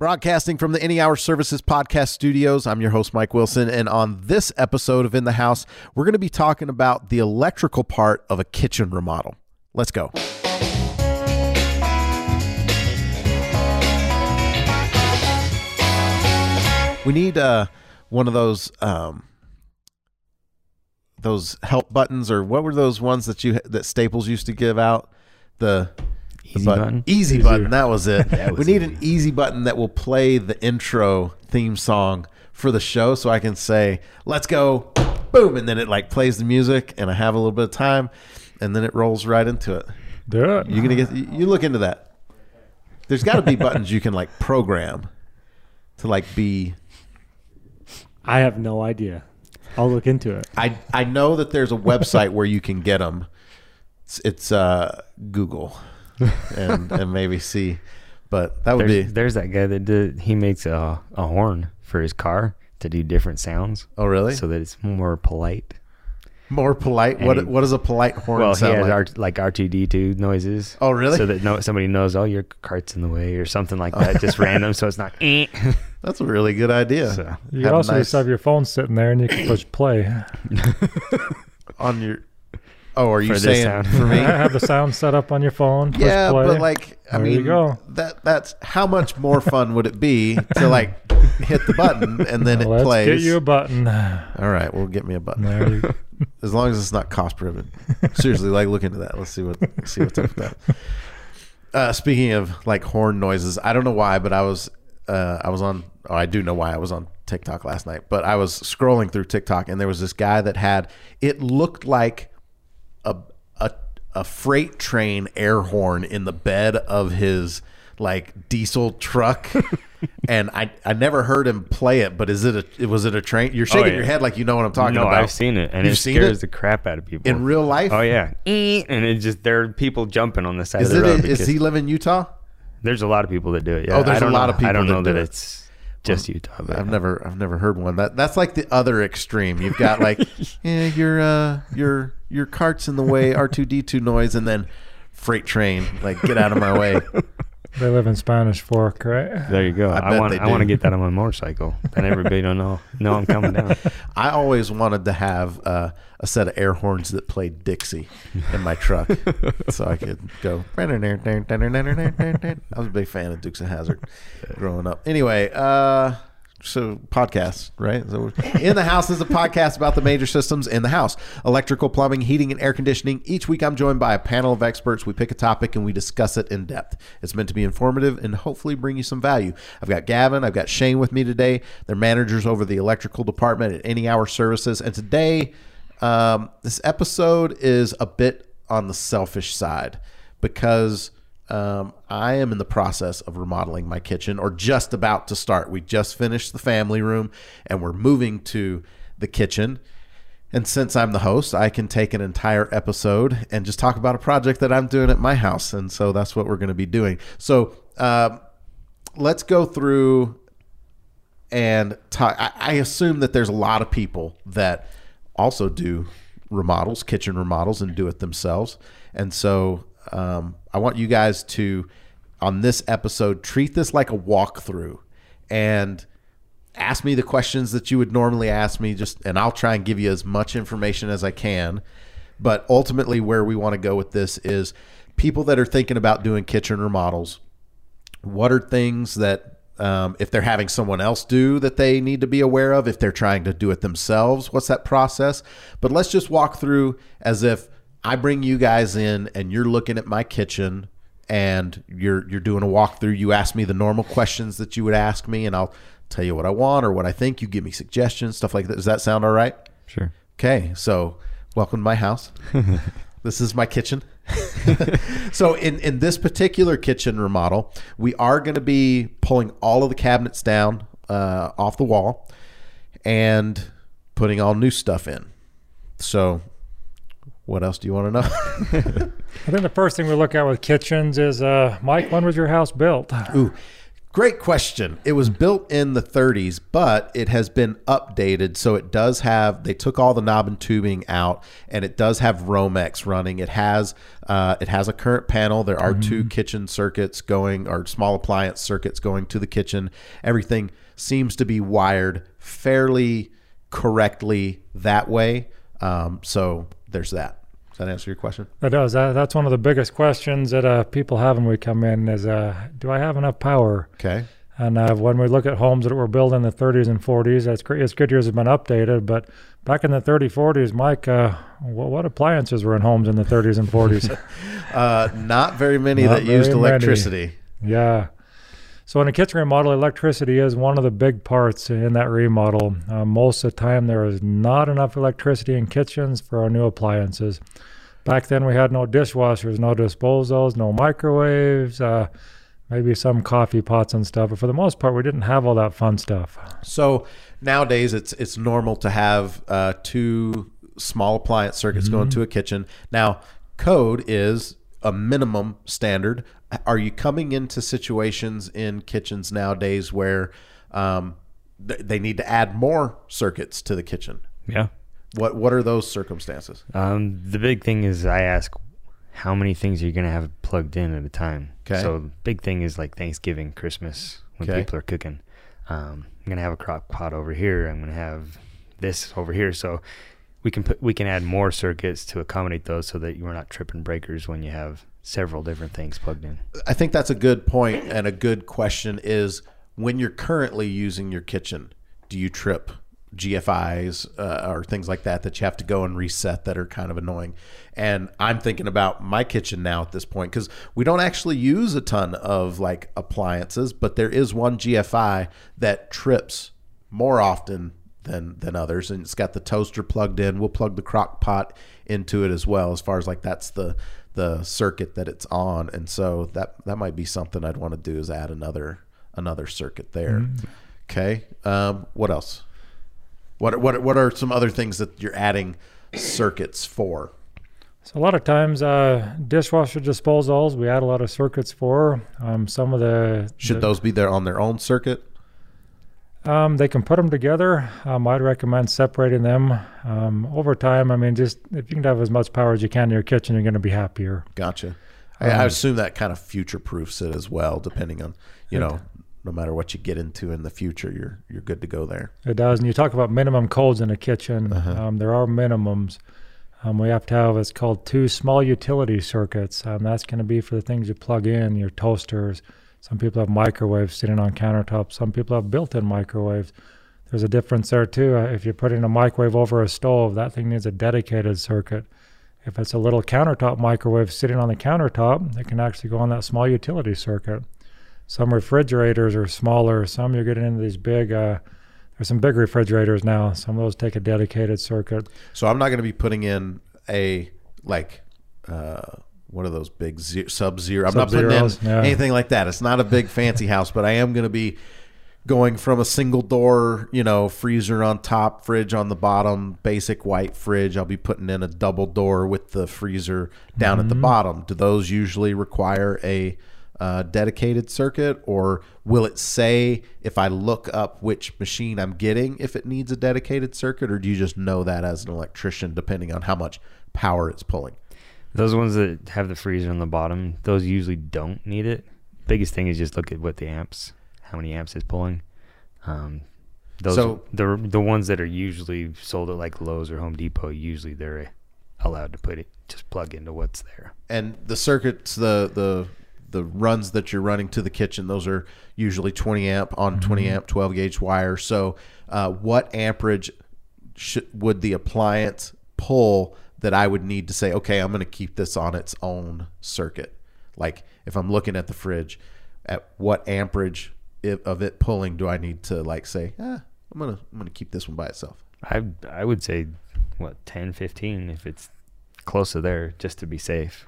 Broadcasting from the Any Hour Services podcast studios, I'm your host, Mike Wilson. And on this episode of In the House, we're going to be talking about the electrical part of a kitchen remodel. Let's go. We need uh, one of those um, those help buttons, or what were those ones that you that Staples used to give out? The Easy button? Easy Easy. button. That was it. That we was need an easy button that will play the intro theme song for the show, so I can say, "Let's go!" Boom, and then it like plays the music, and I have a little bit of time, and then it rolls right into it. Do it. You're gonna get. You look into that. There's got to be buttons you can like program to like be. I have no idea. I'll look into it. I I know that there's a website where you can get them. It's, it's uh, Google, and and maybe see, but that would There's, be. there's that guy that did. He makes a a horn for his car to do different sounds, Oh really? so that it's more polite. More polite. What And- what does a polite horn well, he has like? R, like R two D two noises. Oh, really? So that no somebody knows, oh, your cart's in the way or something like that, just random, so it's not. Eh. That's a really good idea. so You Have can also nice- just have your phone sitting there and you can push play. On your. Oh, are you saying for me? I have the sound set up on your phone. Yeah, play. but like I There mean, go. that that's how much more fun would it be to like hit the button and then it plays? get you a button. All right, we'll get me a button. There you as long as it's not cost prohibitive. Seriously, like look into that. Let's see what see what's up with that. Uh, speaking of like horn noises, I don't know why, but I was uh, I was on. Oh, I do know why I was on TikTok last night, but I was scrolling through TikTok and there was this guy that had it looked like a a a freight train air horn in the bed of his like diesel truck. and I, I never heard him play it, but is it a was it a train? You're shaking yeah. your head like you know what I'm talking no, about. I've seen it, and You've it scares it? the crap out of people in real life. Oh yeah, Eh, and it just there are people jumping on the side Is of the it? road. Is because he live in Utah? There's a lot of people that do it. Yeah. Oh, there's a lot know- of people I don't that know that it. it's just Utah. But I've never I've never heard one. That that's like the other extreme. You've got like yeah, your uh your your cart's in the way, R two D two noise, and then freight train like get out of my way. They live in Spanish Fork, right? There you go. I I, want I want to get that on my motorcycle. Then everybody don't know know I'm coming down. I always wanted to have uh, a set of air horns that played Dixie in my truck, so I could go. I was a big fan of Dukes of Hazzard growing up. Anyway, uh, so podcasts, right? So in the house is a podcast about the major systems in the house: electrical, plumbing, heating, and air conditioning. Each week, I'm joined by a panel of experts. We pick a topic and we discuss it in depth. It's meant to be informative and hopefully bring you some value. I've got Gavin, I've got Shane with me today. They're managers over the electrical department at Any Hour Services, and today, um, this episode is a bit on the selfish side because um, I am in the process of remodeling my kitchen or just about to start. We just finished the family room and we're moving to the kitchen. And since I'm the host, I can take an entire episode and just talk about a project that I'm doing at my house. And so that's what we're going to be doing. So um, let's go through and talk. I, I assume that there's a lot of people that also do remodels, kitchen remodels, and do it themselves. And so um, I want you guys to, on this episode, treat this like a walkthrough and ask me the questions that you would normally ask me. Just and I'll try and give you as much information as I can. But ultimately, where we want to go with this is people that are thinking about doing kitchen remodels what are things that um, if they're having someone else do that they need to be aware of if they're trying to do it themselves what's that process but let's just walk through as if i bring you guys in and you're looking at my kitchen and you're you're doing a walkthrough you ask me the normal questions that you would ask me and i'll tell you what i want or what i think you give me suggestions stuff like that does that sound all right Sure. Okay, so welcome to my house. this is my kitchen. so in in this particular kitchen remodel, we are going to be pulling all of the cabinets down uh, off the wall and putting all new stuff in. So, what else do you want to know? I think the first thing we look at with kitchens is, uh, Mike, when was your house built? Ooh, Great question. It was built in the 30s, but it has been updated. So it does have, they took all the knob and tubing out and it does have Romex running. It has, uh, it has a current panel. There are two kitchen circuits going or small appliance circuits going to the kitchen. Everything seems to be wired fairly correctly that way. Um, so there's that. That answer your question? That does. That, that's one of the biggest questions that uh, people have when we come in is, uh, do I have enough power? Okay. And uh, when we look at homes that were built in the 30s and 40s, that's great. It's good years have been updated, but back in the 30s, 40s, Mike, uh, what, what appliances were in homes in the 30s and 40s? Uh, not very many Not that used very many. electricity. yeah. So in a kitchen remodel, electricity is one of the big parts in that remodel. Uh, most of the time, there is not enough electricity in kitchens for our new appliances. Back then, we had no dishwashers, no disposals, no microwaves, uh, maybe some coffee pots and stuff. But for the most part, we didn't have all that fun stuff. So nowadays, it's it's normal to have uh, two small appliance circuits going to a kitchen. Now, code is a minimum standard. Are you coming into situations in kitchens nowadays where um, th- they need to add more circuits to the kitchen? Yeah. What what are those circumstances? Um, the big thing is I ask how many things are you gonna have plugged in at a time. 'Kay. So the big thing is like Thanksgiving, Christmas, when 'Kay. people are cooking. Um, I'm gonna have a crock pot over here. I'm gonna have this over here. So we can put we can add more circuits to accommodate those, so that you're not tripping breakers when you have several different things plugged in. I think that's a good point and a good question is when you're currently using your kitchen, do you trip GFIs uh, or things like that that you have to go and reset that are kind of annoying? And I'm thinking about my kitchen now at this point because we don't actually use a ton of like appliances, but there is one GFI that trips more often than than others, and it's got the toaster plugged in. We'll plug the crock pot into it as well, as far as like that's the the circuit that it's on, and so that that might be something I'd want to do is add another another circuit there. Okay, um, what else? What what what are some other things that you're adding circuits for? So a lot of times, uh, dishwasher disposals, we add a lot of circuits for. Um, some of the Should the- those be there on their own circuit? Um, they can put them together. Um, I'd recommend separating them. Um, over time, I mean, just if you can have as much power as you can in your kitchen, you're going to be happier. Gotcha. I, I Um, assume that kind of future proofs it as well, depending on you It- know, no matter what you get into in the future, you're you're good to go there. It does. And you talk about minimum codes in a kitchen. Uh-huh. Um, there are minimums. Um, we have to have what's called two small utility circuits. Um, that's going to be for the things you plug in, your toasters. Some people have microwaves sitting on countertops. Some people have built-in microwaves. There's a difference there too. Uh, if you're putting a microwave over a stove, that thing needs a dedicated circuit. If it's a little countertop microwave sitting on the countertop, it can actually go on that small utility circuit. Some refrigerators are smaller. Some you're getting into these big. Uh, there's some big refrigerators now. Some of those take a dedicated circuit. So I'm not going to be putting in a like uh, one of those big ze- sub zero. I'm not putting in yeah. anything like that. It's not a big fancy house, but I am going to be going from a single door, you know, freezer on top, fridge on the bottom, basic white fridge. I'll be putting in a double door with the freezer down at the Mm-hmm. bottom. Do those usually require a uh, dedicated circuit, or will it say if I look up which machine I'm getting if it needs a dedicated circuit, or do you just know that as an electrician depending on how much power it's pulling? Those ones that have the freezer on the bottom, those usually don't need it. Biggest thing is just look at what the amps, how many amps it's pulling. Um, those So- the the ones that are usually sold at like Lowe's or Home Depot, usually they're allowed to put it just plug into what's there. and the circuits the the the runs that you're running to the kitchen those are usually 20 amp on 20 amp 12 gauge wire so uh, what amperage should, would the appliance pull that i would need to say okay i'm going to keep this on its own circuit like if i'm looking at the fridge at what amperage of it pulling do i need to like say ah, i'm going to i'm going to keep this one by itself I I would say what 10, 15 if it's close to there, just to be safe.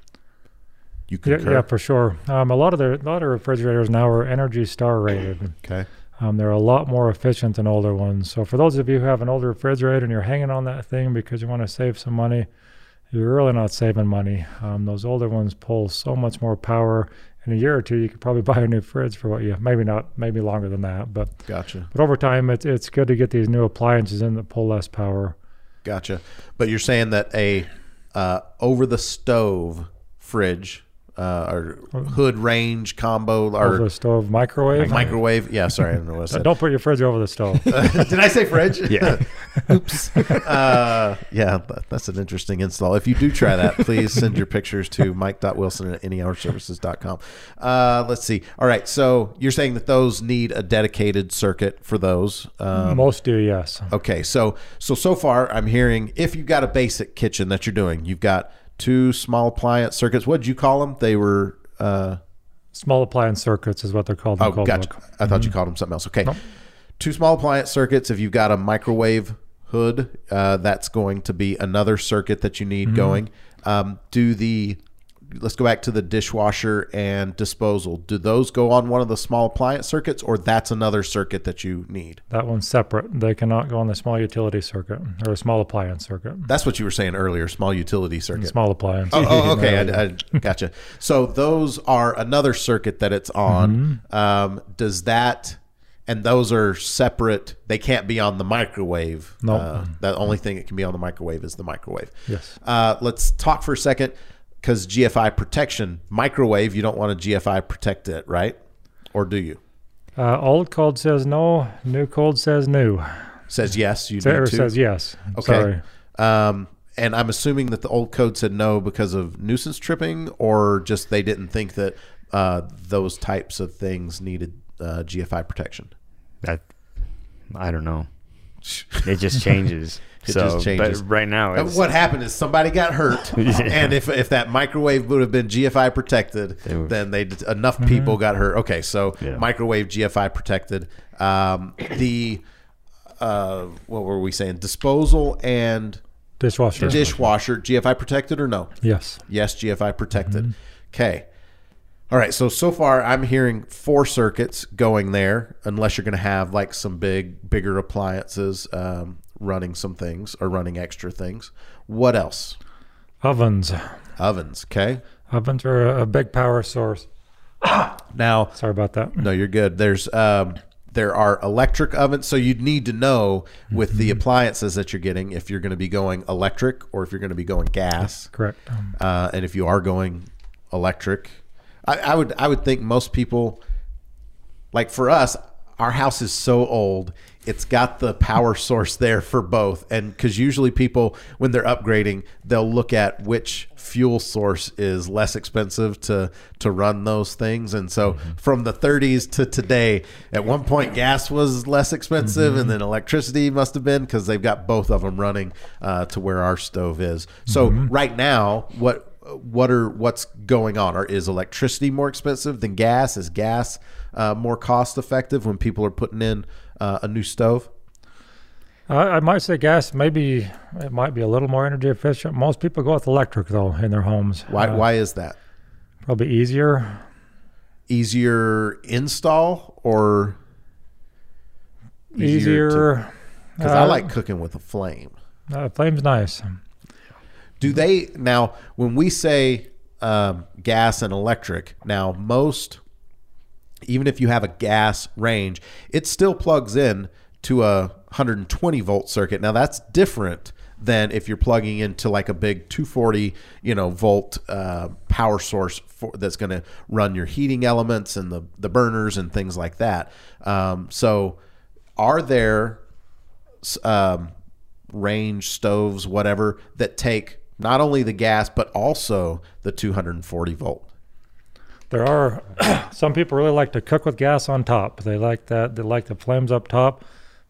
you Yeah, yeah, for sure. Um, a lot of the a lot of refrigerators now are Energy Star rated. okay Um, they're a lot more efficient than older ones. So for those of you who have an older refrigerator and you're hanging on that thing because you want to save some money, you're really not saving money. Um, those older ones pull so much more power. In a year or two, you could probably buy a new fridge for what you maybe not maybe longer than that, but Gotcha. but over time, it's it's good to get these new appliances in that pull less power. Gotcha. But you're saying that a uh, over the stove fridge uh, or hood range combo Over or the stove, microwave. microwave. Yeah, sorry, I don't know what I said. don't put your fridge over the stove. Did I say fridge? Yeah. Oops. Uh, yeah, that, that's an interesting install. If you do try that, please send your pictures to mike.wilson at anyhourservices.com. Uh, let's see. All right. So you're saying that those need a dedicated circuit for those. Um, Most do, yes. Okay, so so so far I'm hearing if you've got a basic kitchen that you're doing, you've got two small appliance circuits. What did you call them? They were uh, Small appliance circuits is what they're called. oh, gotcha. book. I thought you called them something else. Okay, Nope. two small appliance circuits. If you've got a microwave hood, uh, that's going to be another circuit that you need going. Um, do the let's go back to the dishwasher and disposal. Do those go on one of the small appliance circuits, or that's another circuit that you need? That one's separate. They cannot go on the small utility circuit or a small appliance circuit. That's what you were saying earlier. Small utility circuit. Small appliance. Oh, oh, okay. I, I gotcha. So those are another circuit that it's on. Um, does that, and those are separate. They can't be on the microwave. Nope. Uh, the only thing that can be on the microwave is the microwave. Yes. Uh, let's talk for a second because GFI protection, microwave, you don't want to GFI protect it, right? Or do you? Uh, old code says no. New code says new. Says yes, you Or need to. says yes. Okay. Sorry. Um, and I'm assuming that the old code said no because of nuisance tripping, or just they didn't think that uh, those types of things needed uh, GFI protection. That I don't know. It just changes. It so, just changes. But right now, it's, What happened is somebody got hurt, Yeah. and if if that microwave would have been GFI protected, They were- then they enough people got hurt. Okay, so Yeah. microwave GFI protected. Um, the uh, what were we saying? Disposal and Dishwasher. dishwasher GFI protected or no? yes. Yes, GFI protected. Okay. All right. So so far, I'm hearing four circuits going there, unless you're going to have like some big, bigger appliances um, running some things or running extra things. What else? Ovens. Ovens. Okay. Ovens are a, big power source. Now, Sorry about that. no, you're good. There's um, there are electric ovens, so you'd need to know with the appliances that you're getting if you're going to be going electric or if you're going to be going gas. Correct. Um, uh, and if you are going electric, I, I would I would think most people, like for us, our house is so old. It's got the power source there for both, and because usually people when they're upgrading, they'll look at which fuel source is less expensive to to run those things. And so from the 30s to today, at one point gas was less expensive, and then electricity must have been because they've got both of them running uh, to where our stove is. So right now, what what are what's going on? Or is electricity more expensive than gas? Is gas uh, more cost effective when people are putting in uh, a new stove? I, I might say gas. Maybe it might be a little more energy efficient. Most people go with electric though in their homes. Why Uh, why is that? Probably easier. Easier install or Easier. Because I Uh, like cooking with a flame. Uh, flame's nice. Do they now when we say um, gas and electric? Now most, even if you have a gas range, it still plugs in to a 120 volt circuit. Now that's different than if you're plugging into like a big 240 you know volt uh, power source for, that's going to run your heating elements and the the burners and things like that. Um, so are there um, range stoves, whatever, that take not only the gas but also the 240 volt. There are some people really like to cook with gas on top. They like that. They like the flames up top,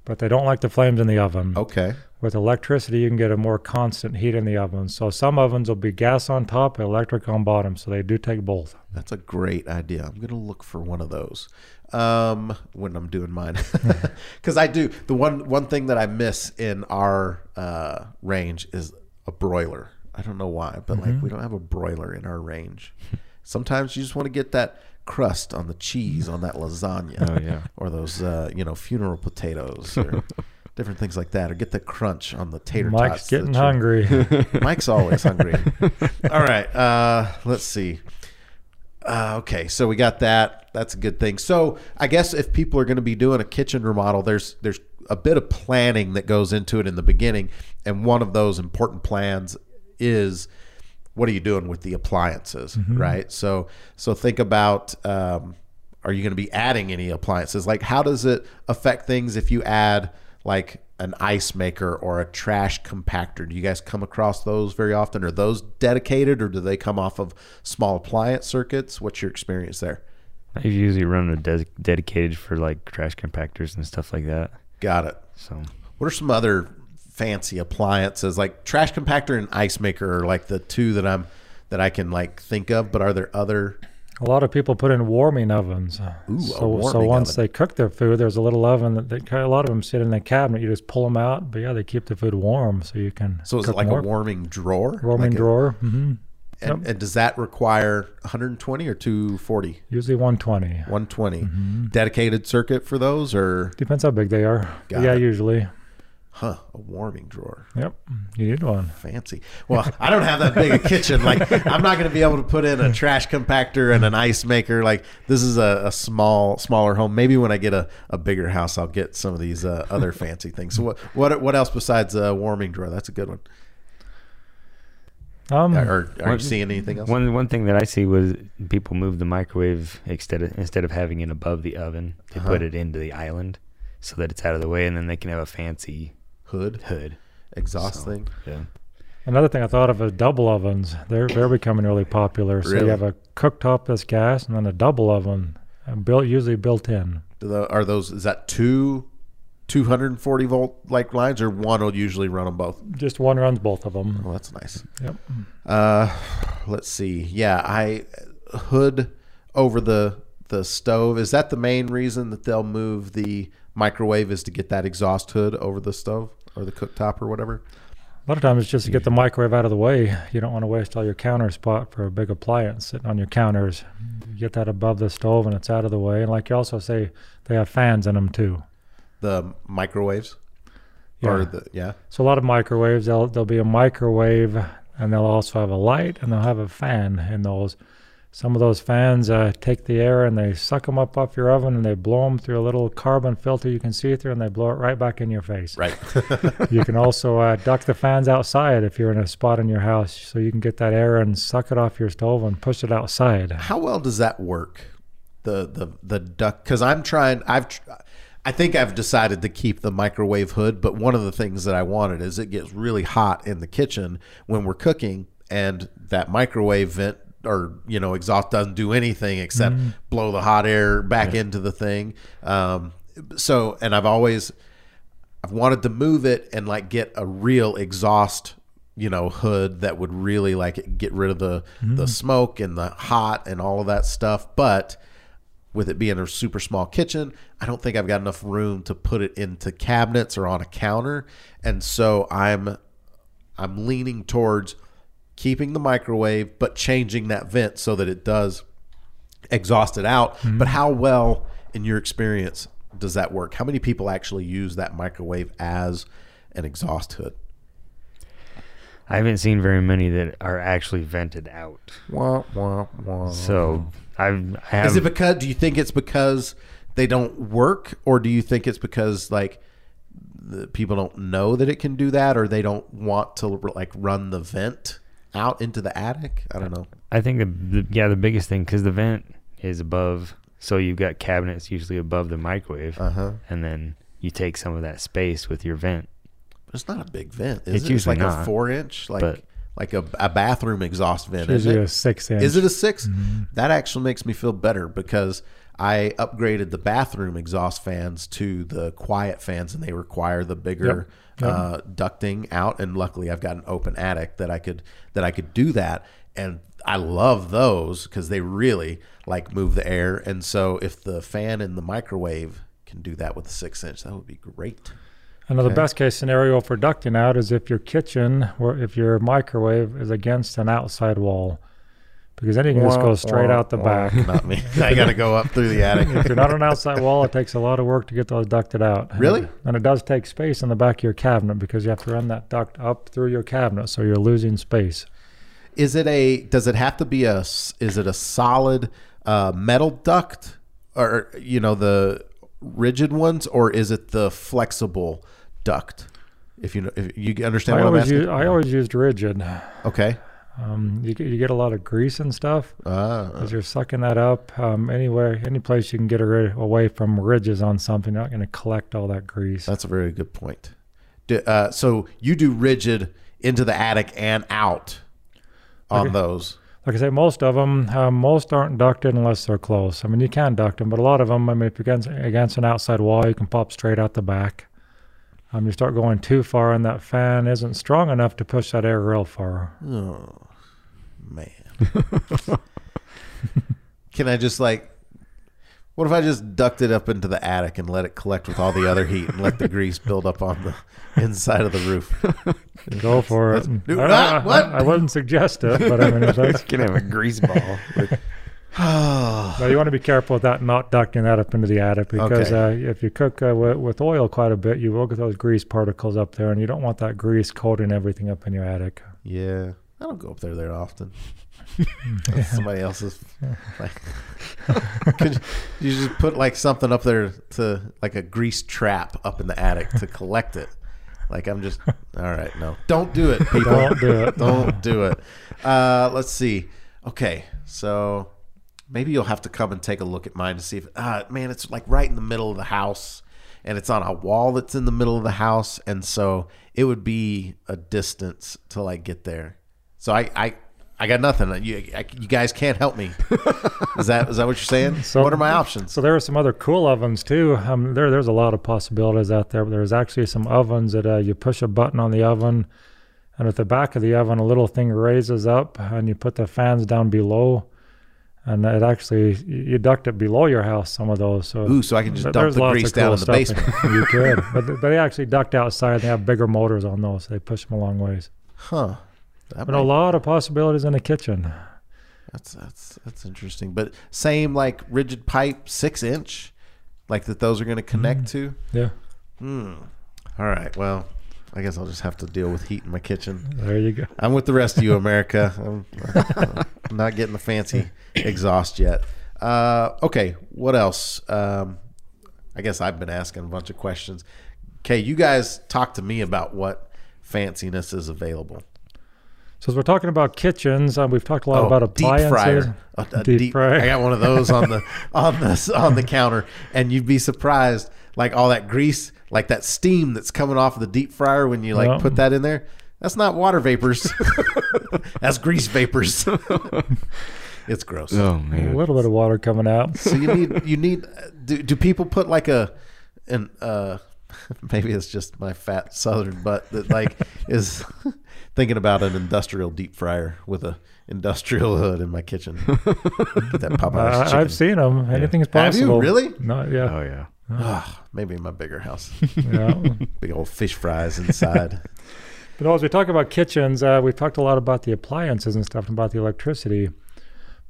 but they don't like the flames in the oven. Okay. With electricity, you can get a more constant heat in the oven. So some ovens will be gas on top, electric on bottom. So they do take both. That's a great idea. I'm going to look for one of those um, when I'm doing mine. Because I do. The one, one thing that I miss in our uh, range is a broiler. I don't know why, but like we don't have a broiler in our range. Sometimes you just want to get that crust on the cheese on that lasagna. Oh, yeah. Or those, uh, you know, funeral potatoes. Or, different things like that, or get the crunch on the tater Mike's tots. getting hungry. Mike's always hungry. All right. Uh, let's see. Uh, okay, so we got that. That's a good thing. So I guess if people are going to be doing a kitchen remodel, there's there's a bit of planning that goes into it in the beginning, and one of those important plans is what are you doing with the appliances, right? So so think about. Um, are you going to be adding any appliances? Like, how does it affect things if you add like an ice maker or a trash compactor? Do you guys come across those very often? Are those dedicated or do they come off of small appliance circuits? What's your experience there? I usually run a dedicated for like trash compactors and stuff like that. Got it. So What are some other fancy appliances like trash compactor and ice maker are like the two that I'm that I can like think of, but are there other A lot of people put in warming ovens. Ooh, a so, so once oven. they cook their food, there's a little oven that they, a lot of them sit in the cabinet. You just pull them out, but yeah, they keep the food warm so you can. so is it like more. a warming drawer? warming Like a- drawer? hmm and, and does that require 120 or 240? Usually 120. 120 Mm-hmm. dedicated circuit for those or Depends how big they are. Yeah, it. usually. Huh a warming drawer. Yep, you need one. fancy. Well i don't have that big a kitchen. Like i'm not going to be able to put in a trash compactor and an ice maker. Like this is a, a small smaller home. Maybe when i get a, a bigger house i'll get some of these uh, other fancy things. So what what what else besides a warming drawer? That's a good one. Um, or are you seeing anything else? one one thing that I see was people move the microwave instead of instead of having it above the oven, they Uh-huh. put it into the island so that it's out of the way, and then they can have a fancy hood hood. exhaust So, thing Yeah. Another thing I thought of is double ovens. They're they're becoming really popular. So Really? you have a cooktop that's gas, and then a double oven, uh, built usually built in. Are those is that two 240 volt like lines or one will usually run them both Just one runs both of them. well that's nice Yep. Uh, let's see. Yeah, I hood over the the stove. Is that the main reason that they'll move the microwave is to get that exhaust hood over the stove or the cooktop or whatever? A lot of times it's just to get the microwave out of the way. You don't want to waste all your counter spot for a big appliance sitting on your counters. You get that above the stove and it's out of the way. And like you also say, they have fans in them too. The microwaves Yeah. or the yeah. So a lot of microwaves, they'll there'll be a microwave, and they'll also have a light, and they'll have a fan in those. Some of those fans uh, take the air and they suck them up off your oven, and they blow them through a little carbon filter you can see through, and they blow it right back in your face. Right. you can also uh, duct the fans outside if you're in a spot in your house, so you can get that air and suck it off your stove and push it outside. How well does that work? The the the duct because I'm trying. I've tr- I think I've decided to keep the microwave hood, but one of the things that I wanted is it gets really hot in the kitchen when we're cooking, and that microwave vent or you know exhaust doesn't do anything except blow the hot air back into the thing. Um, so, and I've always I've wanted to move it and like get a real exhaust, you know, hood that would really like get rid of the the smoke and the hot and all of that stuff. But with it being a super small kitchen, I don't think I've got enough room to put it into cabinets or on a counter. And so I'm I'm leaning towards keeping the microwave but changing that vent so that it does exhaust it out. Hmm. But how well in your experience does that work? How many people actually use that microwave as an exhaust hood? I haven't seen very many that are actually vented out. Wah, wah, wah. So I've, I have Is it because do you think it's because they don't work or do you think it's because like the people don't know that it can do that or they don't want to like run the vent out into the attic? I don't know. I think the, the yeah the biggest thing because the vent is above, so you've got cabinets usually above the microwave, Uh-huh. and then you take some of that space with your vent. But it's not a big vent, is It's it? It's usually like a 4 inch like but- like a, a bathroom exhaust vent, isn't it? a six inch. Is it a 6 That actually makes me feel better because I upgraded the bathroom exhaust fans to the quiet fans, and they require the bigger Yep. Yep. Uh, ducting out. And luckily, I've got an open attic that I could that I could do that. And I love those because they really like move the air. And so, if the fan in the microwave can do that with a six inch, that would be great. Another Okay. best case scenario for ducting out is if your kitchen or if your microwave is against an outside wall. Because then you can just go straight out the back. Not me. I got to go up through the attic. if you're not on an outside wall, it takes a lot of work to get those ducted out. Really? And it does take space in the back of your cabinet because you have to run that duct up through your cabinet, so you're losing space. Is it a? Does it have to be a? s- Is it a solid uh, metal duct, or you know the rigid ones, or is it the flexible duct? If you know, if you understand I what I'm asking. use, I always used rigid. okay. Um, you get, you get a lot of grease and stuff Uh, because you're sucking that up. Um, anywhere, any place you can get ri- away from ridges on something, you're not going to collect all that grease. that's a very good point. Do, uh, so you do rigid into the attic and out on Okay. those. like I say, most of them, um, most aren't ducted unless they're close. I mean, you can duct them, but a lot of them, I mean, if you're against, against an outside wall, you can pop straight out the back. Um, you start going too far, and that fan isn't strong enough to push that air real far. Oh man. Can I just like what if I just duct it up into the attic and let it collect with all the other heat and let the grease build up on the inside of the roof? Go for it. That's- I, ah, what? I wouldn't suggest it, but I mean, if that's, can have a grease ball. But you want to be careful with that, not ducting that up into the attic because Okay. uh, if you cook uh, with, with oil quite a bit, you will get those grease particles up there, and you don't want that grease coating everything up in your attic. yeah. I don't go up there there often. That's Somebody else's like could you just put like something up there to like a grease trap up in the attic to collect it. Like I'm just all right, no. Don't do it, people. Don't do it. Don't do it. Uh, let's see. Okay, so maybe you'll have to come and take a look at mine to see if. Uh, man, it's like right in the middle of the house, and it's on a wall that's in the middle of the house, and so it would be a distance to like get there. So I, I, I got nothing. You, I, you guys can't help me. is that is that what you're saying? So- what are my options? So there are some other cool ovens too. Um, there, there's a lot of possibilities out there. There's actually some ovens that uh, you push a button on the oven, and at the back of the oven, a little thing raises up, and you put the fans down below, and it actually you duct it below your house. Some of those. So Ooh, so I can just There- dump the grease of down cool in the basement. you could, but but they actually duct outside. They have bigger motors on those. So they push them a long ways. Huh. That But a lot of possibilities in the kitchen. That's that's that's interesting. But same like rigid pipe, six inch, like that. Those are going to connect to. Yeah, Hmm. All right. Well, I guess I'll just have to deal with heat in my kitchen. there you go. I'm with the rest of you, America. I'm, I'm not getting the fancy exhaust yet. Uh, okay. What else? Um, I guess I've been asking a bunch of questions. Okay, you guys talk to me about what fanciness is available. So as we're talking about kitchens, um, we've talked a lot Oh, about deep fryer. A, a Deep deep, fryer. I got one of those on the on the on the counter, and you'd be surprised, like all that grease, like that steam that's coming off of the deep fryer when you like Yeah. put that in there. That's not water vapors. that's grease vapors. it's gross. Oh man, A little bit of water coming out. So you need you need. Do, do people put like a an uh maybe it's just my fat southern butt that like is thinking about an industrial deep fryer with a industrial hood in my kitchen. Get that Popeye's I, chicken. I've seen them. Anything's Have you? possible. Really? No, yeah, Oh yeah. Ah, maybe in my bigger house. yeah. Big old fish fries inside. But as we talk about kitchens, uh, we've talked a lot about the appliances and stuff, and about the electricity.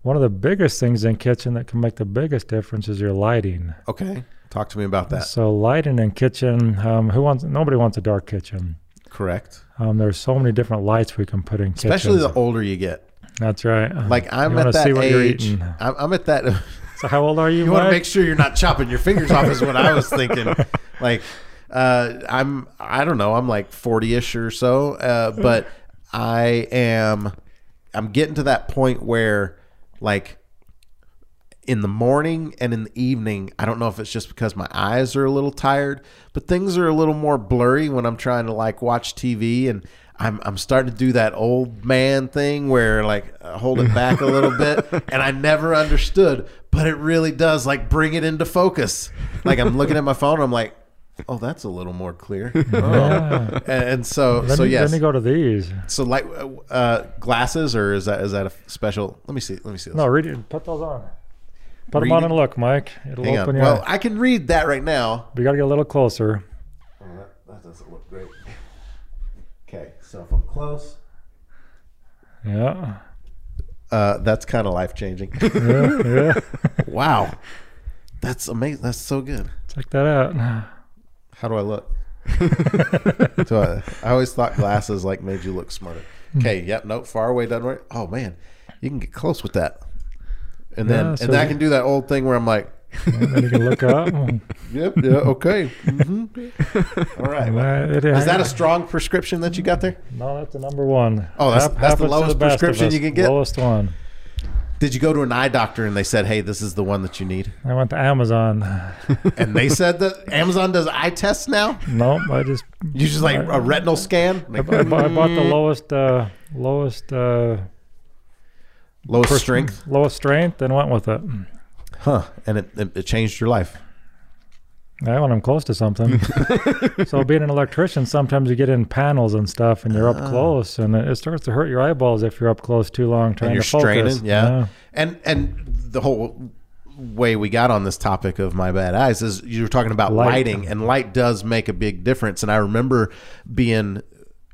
One of the biggest things in kitchen that can make the biggest difference is your lighting. Okay. Talk to me about that. So lighting in kitchen, um, who wants? Nobody wants a dark kitchen. Correct. Um, there's so many different lights we can put in Especially kitchens. the older you get. That's right. Like I'm You at that see what you're age. I'm, I'm at that. So how old are you? You want to make sure you're not chopping your fingers off, is what I was thinking. Like, uh, I'm, I don't know, I'm like 40 ish or so, uh, but I am, I'm getting to that point where, like, in the morning and in the evening, I don't know if it's just because my eyes are a little tired, but things are a little more blurry when I'm trying to like watch TV and I'm I'm starting to do that old man thing where like I hold it back a little bit and I never understood, but it really does like bring it into focus. Like I'm looking at my phone, I'm like, oh, that's a little more clear. Oh. Yeah. And, and so Then, so you, yes, then you go to these. so like uh, glasses or is that is that a special? Let me see. Let me see. This. No, read it. Put those on. Put them on and look, Mike. It'll Hang open on. your. Well, I can read that right now. we got to get a little closer. Oh, that, that doesn't look great. Okay, so if I'm close, Yeah. Uh, that's kind of life changing. yeah, yeah. wow, that's amazing. That's so good. Check that out. How do I look? so I, I always thought glasses like made you look smarter. Okay, yep, nope, far away doesn't work. Oh man, you can get close with that. And then Yeah, so and then I can do that old thing where I'm like, then you can look up. yep, yeah, okay. hmm All right. Well, that- it- is that a strong prescription that you got there? No, that's the number one. Oh, that's- that's the lowest of prescription us. you can get? Lowest one. Did you go to an eye doctor and they said, "Hey, this is the one that you need"? I went to Amazon. And they said that Amazon does eye tests now. Nope, I just You just like a retinal scan, I, I bu- I bought the lowest uh, lowest uh, lowest pers- strength, lowest strength, and went with it. Huh? And it, it, it changed your life. I when I'm close to something. so being an electrician, sometimes you get in panels and stuff, and you're up Ah. close, and it starts to hurt your eyeballs if you're up close too long trying to focus. straining, yeah. And and the whole way we got on this topic of my bad eyes is you were talking about Light. lighting, and light does make a big difference. And I remember being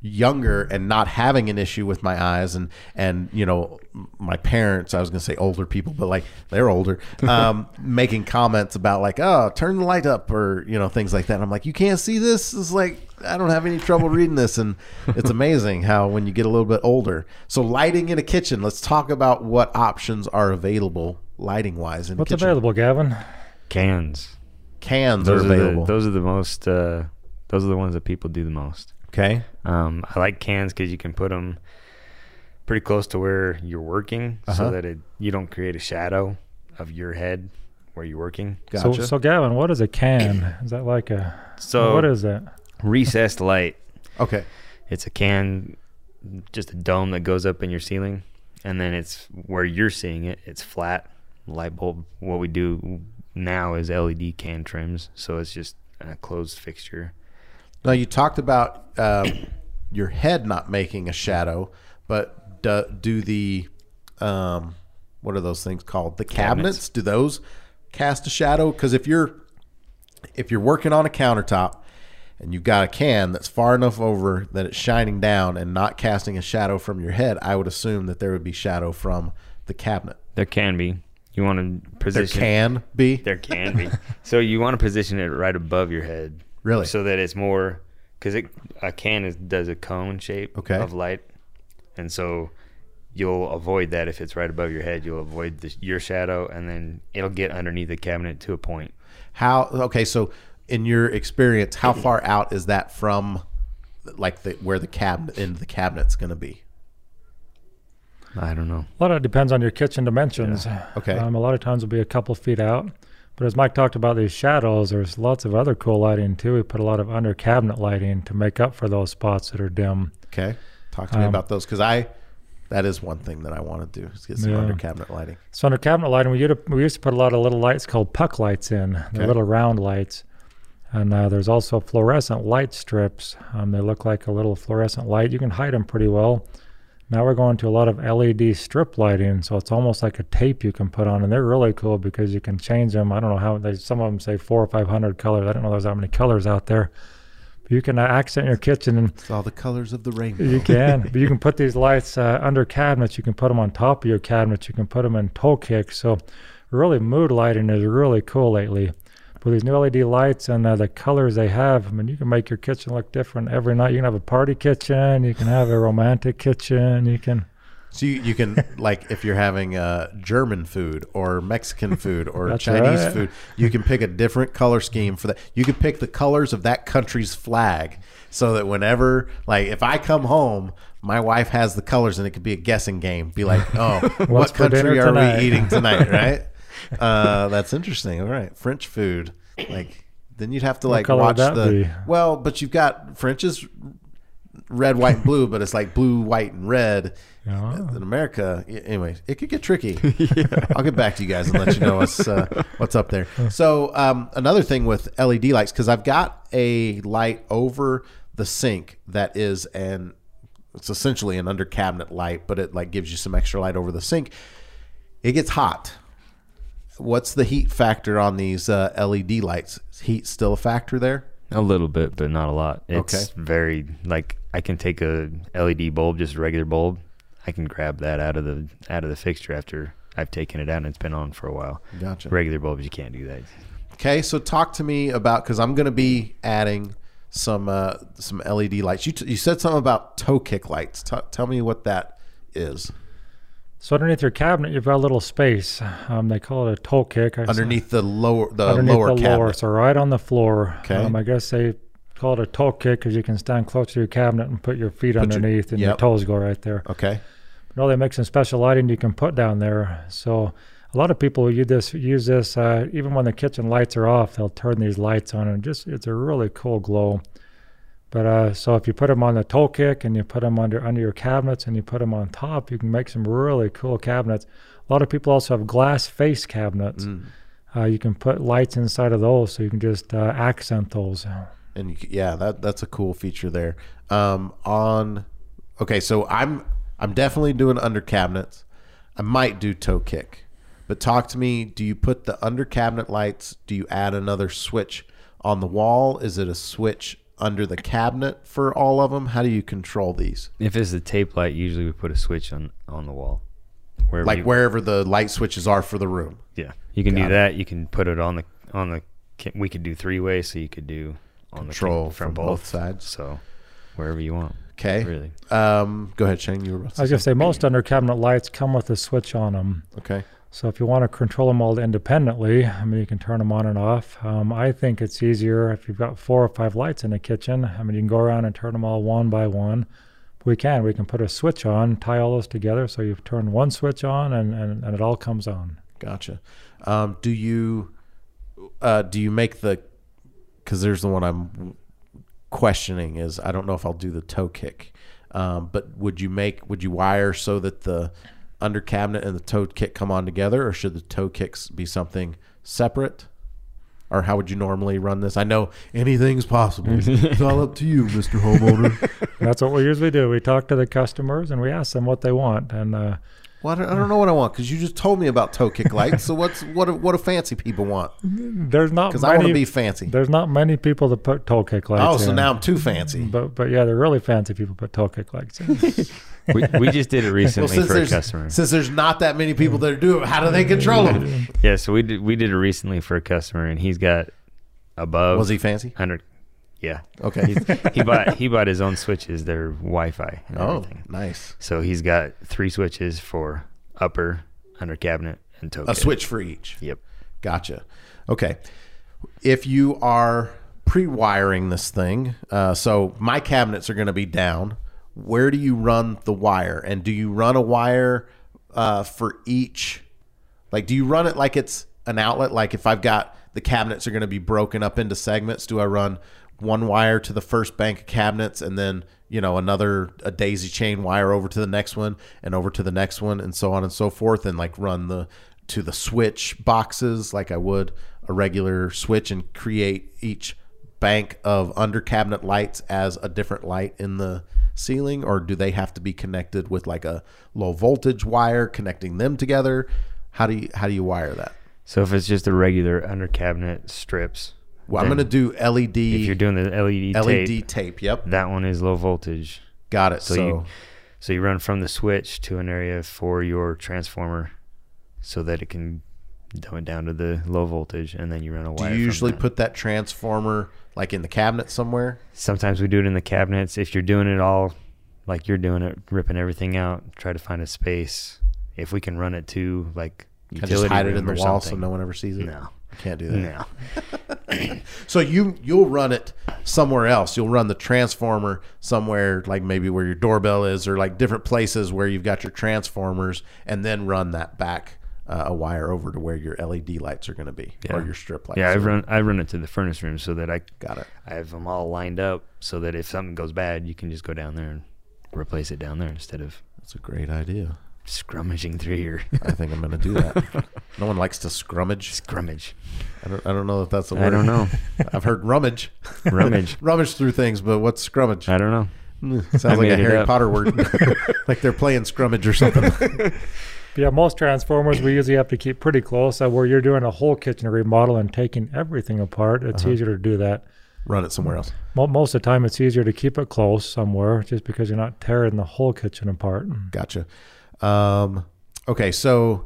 younger and not having an issue with my eyes and and you know my parents i was going to say older people but like they're older um making comments about like oh turn the light up or you know things like that and i'm like you can't see this it's like i don't have any trouble reading this and it's amazing how when you get a little bit older so lighting in a kitchen let's talk about what options are available lighting wise in What's kitchen available, Gavin? Cans. cans Those are are available the those are the most. Uh, those are the ones that people do the most. Okay Um, I like cans because you can put them pretty close to where you're working, Uh-huh. so that it you don't create a shadow of your head where you're working. gotcha So, so Gavin, what is a can? Is that like a So what is that? recessed light? okay It's a can, just a dome that goes up in your ceiling, and then it's where you're seeing it. It's flat light bulb. What we do now is LED can trims, so it's just a closed fixture. Now you talked about um, your head not making a shadow, but do, do the um, what are those things called? The cabinets. Cabinets. Do those cast a shadow? Because if you're if you're working on a countertop and you've got a can that's far enough over that it's shining down and not casting a shadow from your head, I would assume that there would be shadow from the cabinet. There can be. You want to position. There can be. There can be. so you want to position it right above your head. Really? So that it's more because it a can is, does a cone shape Okay. of light, and so you'll avoid that if it's right above your head. You'll avoid the, your shadow, and then it'll get underneath the cabinet to a point. How okay, so in your experience, how far out is that from like the where the cabinet in the cabinet's going to be? I don't know. A lot of it depends on your kitchen dimensions. Okay. Um, a lot of times it'll be a couple feet out. But as Mike talked about these shadows, there's lots of other cool lighting too. We put a lot of under cabinet lighting to make up for those spots that are dim. Okay. Talk to me Um, about those because I that is one thing that I want to do is get some Yeah. under cabinet lighting. So under cabinet lighting, we used, to, we used to put a lot of little lights called puck lights in. Okay. little round lights. And uh, there's also fluorescent light strips. Um, they look like a little fluorescent light. You can hide them pretty well. Now we're going to a lot of LED strip lighting, so it's almost like a tape you can put on, and they're really cool because you can change them. I don't know how they. Some of them say four or five hundred colors. I don't know there's that many colors out there. But you can uh, accent your kitchen and It's all the colors of the rainbow. you can, but you can put these lights uh, under cabinets. You can put them on top of your cabinets. You can put them in toe kicks. So, really, mood lighting is really cool lately. With these new LED lights and uh, the colors they have, I mean, you can make your kitchen look different every night. You can have a party kitchen. You can have a romantic kitchen. You can. So you, you can like if you're having uh, German food or Mexican food or Chinese right. food, you can pick a different color scheme for that. You can pick the colors of that country's flag, so that whenever like if I come home, my wife has the colors, and it could be a guessing game. Be like, oh, what country are tonight? we eating tonight? Right? Uh, that's interesting. All right, French food. Like then you'd have to like watch the be? well, but you've got French is red, white, and blue, but it's like blue, white, and red. Yeah. In America, anyway, it could get tricky. I'll get back to you guys and let you know what's uh, what's up there. So um, another thing with LED lights, because I've got a light over the sink that is an it's essentially an under cabinet light, but it like gives you some extra light over the sink. It gets hot. What's the heat factor on these uh, LED lights? Is heat still a factor there? A little bit, but not a lot. It's Okay. very like I can take a LED bulb, just a regular bulb. I can grab that out of the out of the fixture after I've taken it out and it's been on for a while. Gotcha. Regular bulbs, you can't do that. Okay, so talk to me about because I'm going to be adding some uh, some LED lights. You, t- you said something about toe kick lights. T- tell me what that is. So underneath your cabinet, you've got a little space. Um, they call it a toe kick. I- Underneath the lower the underneath lower the cabinet. lower, so right on the floor. Okay. Um, I guess they call it a toe kick because you can stand close to your cabinet and put your feet your- underneath, and your toes go right there. Okay. No, they make some special lighting you can put down there. So a lot of people use this. Use this uh, even when the kitchen lights are off. They'll turn these lights on, and just it's a really cool glow. But uh, so if you put them on the toe kick and you put them under under your cabinets and you put them on top, you can make some really cool cabinets. A lot of people also have glass face cabinets. Mm. Uh, you can put lights inside of those, so you can just uh, accent those. And you, yeah, that that's a cool feature there. Um, on okay, so I'm I'm definitely doing under cabinets. I might do toe kick, but talk to me. Do you put the under cabinet lights? Do you add another switch on the wall? Is it a switch under the cabinet for all of them? How do you control these? If it's a tape light, usually we put a switch on on the wall. Wherever Like you- wherever the light switches are for the room. Yeah, you can Got do it. that. You can put it on the on the. We could do three way, so you could do on Control the ki- from both sides. So wherever you want, Okay. really. Um, go ahead, Shane. You were about to I was say gonna say most under cabinet lights come with a switch on them. Okay. So if you want to control them all independently, I mean, you can turn them on and off. Um, I think it's easier if you've got four or five lights in the kitchen. I mean, you can go around and turn them all one by one. We can. We can put a switch on, tie all those together, so you turn one switch on, and, and, and it all comes on. Gotcha. Um, do you uh, do you make the because there's the one I'm questioning is I don't know if I'll do the toe kick, um, but would you make would you wire so that the under cabinet and the toe kick come on together, or should the toe kicks be something separate? Or how would you normally run this? I know anything's possible. it's all up to you, Mister Homeowner. And that's what we usually do. We talk to the customers and we ask them what they want. And uh, Well, I don't, I don't know what I want because you just told me about toe kick lights. So what's what do, what do fancy people want? there's not Because I want to be fancy. there's not many people that put toe kick lights. Oh, so in. now I'm too fancy. But but yeah, they're really fancy people put toe kick lights. In. We, we just did it recently since for a there's customer. since there's not that many people that do it, how do they control them? Yeah, so we did we did it recently for a customer, and he's got above. Was he fancy? Hundred. Yeah, Okay. He's, he bought he bought his own switches. They're Wi-Fi and oh, everything. nice. So he's got three switches for upper, under cabinet, and toe. A switch for each. Yep. Gotcha. Okay. If you are pre-wiring this thing, uh, so my cabinets are going to be down. Where do you run the wire, and do you run a wire uh, for each? Like, do you run it like it's an outlet? Like, if I've got the cabinets are going to be broken up into segments, do I run one wire to the first bank of cabinets and then you know another a daisy chain wire over to the next one and over to the next one and so on and so forth and like run the to the switch boxes like I would a regular switch and create each bank of under cabinet lights as a different light in the ceiling or do they have to be connected with like a low voltage wire connecting them together? How do you how do you wire that? So if it's just a regular under cabinet strips, well i'm going to do led If you're doing the LED, led tape, tape yep that one is low voltage. got it So so, you- So you run from the switch to an area for your transformer, so that it can dumb it down to the low voltage, and then you run a wire do you usually that. put that transformer like in the cabinet somewhere Sometimes we do it in the cabinets. If you're doing it all like you're doing it, ripping everything out, try to find a space. If we can run it to like Can I utility just hide it in the wall so no one ever sees it No, can't do that no. So you you'll run it somewhere else. You'll run the transformer somewhere like maybe where your doorbell is or like different places where you've got your transformers and then run that back uh, a wire over to where your LED lights are going to be or your strip lights. Yeah, I run I run it to the furnace room so that I Got it. I have them all lined up so that if something goes bad, you can just go down there and replace it down there instead of That's a great idea. Scrummaging through here. I think I'm going to do that. no one likes to scrummage. scrummage. I don't, I don't know if that's a word. I don't know. I've heard rummage. Rummage. rummage through things, but what's scrummage? I don't know. Mm, Sounds I like a Harry up. Potter word. like they're playing scrummage or something. Yeah, most transformers we usually have to keep pretty close. Uh, where you're doing a whole kitchen remodel and taking everything apart, it's Uh-huh. easier to do that. run it somewhere else. Most of the time, it's easier to keep it close somewhere, just because you're not tearing the whole kitchen apart. Gotcha. Um, okay, so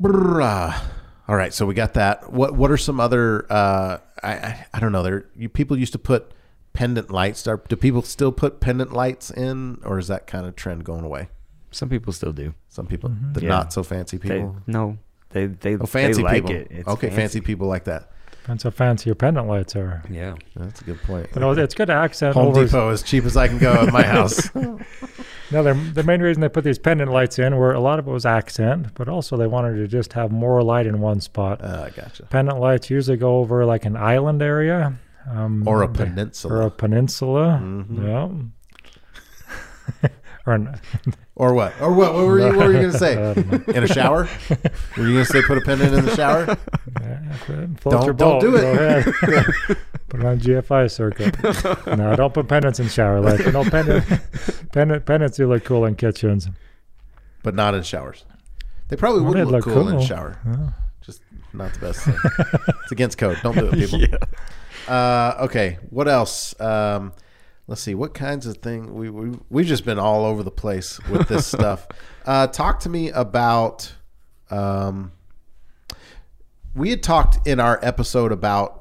brr, uh, all right, so we got that. What what are some other? Uh, I, I I don't know. There you, people used to put pendant lights. Are, do people still put pendant lights in, or is that kind of trend going away? Some people still do. Some people, the Yeah. not so fancy They, people. no, they they, oh, fancy they like people. it. It's okay, fancy. people like that. Depends how fancy your pendant lights are. Yeah. That's a good point. But no, it's good to accent Home over. Depot as cheap as I can go at my house. No, the the main reason they put these pendant lights in were a lot of it was accent, but also they wanted to just have more light in one spot. uh, gotcha. pendant lights usually go over like an island area, um, Or a they- peninsula. or a peninsula. Mhm. Yeah. or an, Or what? Or what? What were you, what were you going to say? I don't know. In a shower? Were you going to say put a pendant in the shower? Yeah, Don't- don't do it. Put it on GFI circuit. no, don't put pendants in shower. Like you know, pendant, pendant, pendants do look cool in kitchens. But not in showers. They probably would look, look cool, in cool. shower. Yeah. Just not the best thing. it's against code. Don't do it, people. Uh, okay. What else? Um, let's see. What kinds of thing we we we've just been all over the place with this stuff. Uh, talk to me about. Um, we had talked in our episode about.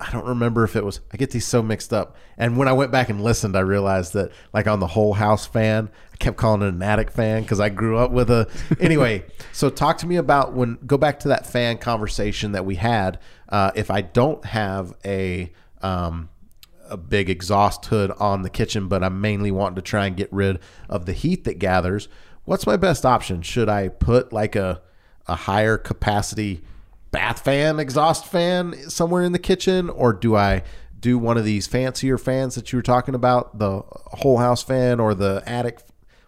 I don't remember if it was. I get these so mixed up. And when I went back and listened, I realized that, like on the Whole House fan, I kept calling it an attic fan because I grew up with a. Anyway, so talk to me about when. Go back to that fan conversation that we had. Uh, if I don't have a um, a big exhaust hood on the kitchen, but I'm mainly wanting to try and get rid of the heat that gathers. What's my best option? Should I put like a a higher capacity bath fan, exhaust fan somewhere in the kitchen, or do I do one of these fancier fans that you were talking about, the whole house fan or the attic?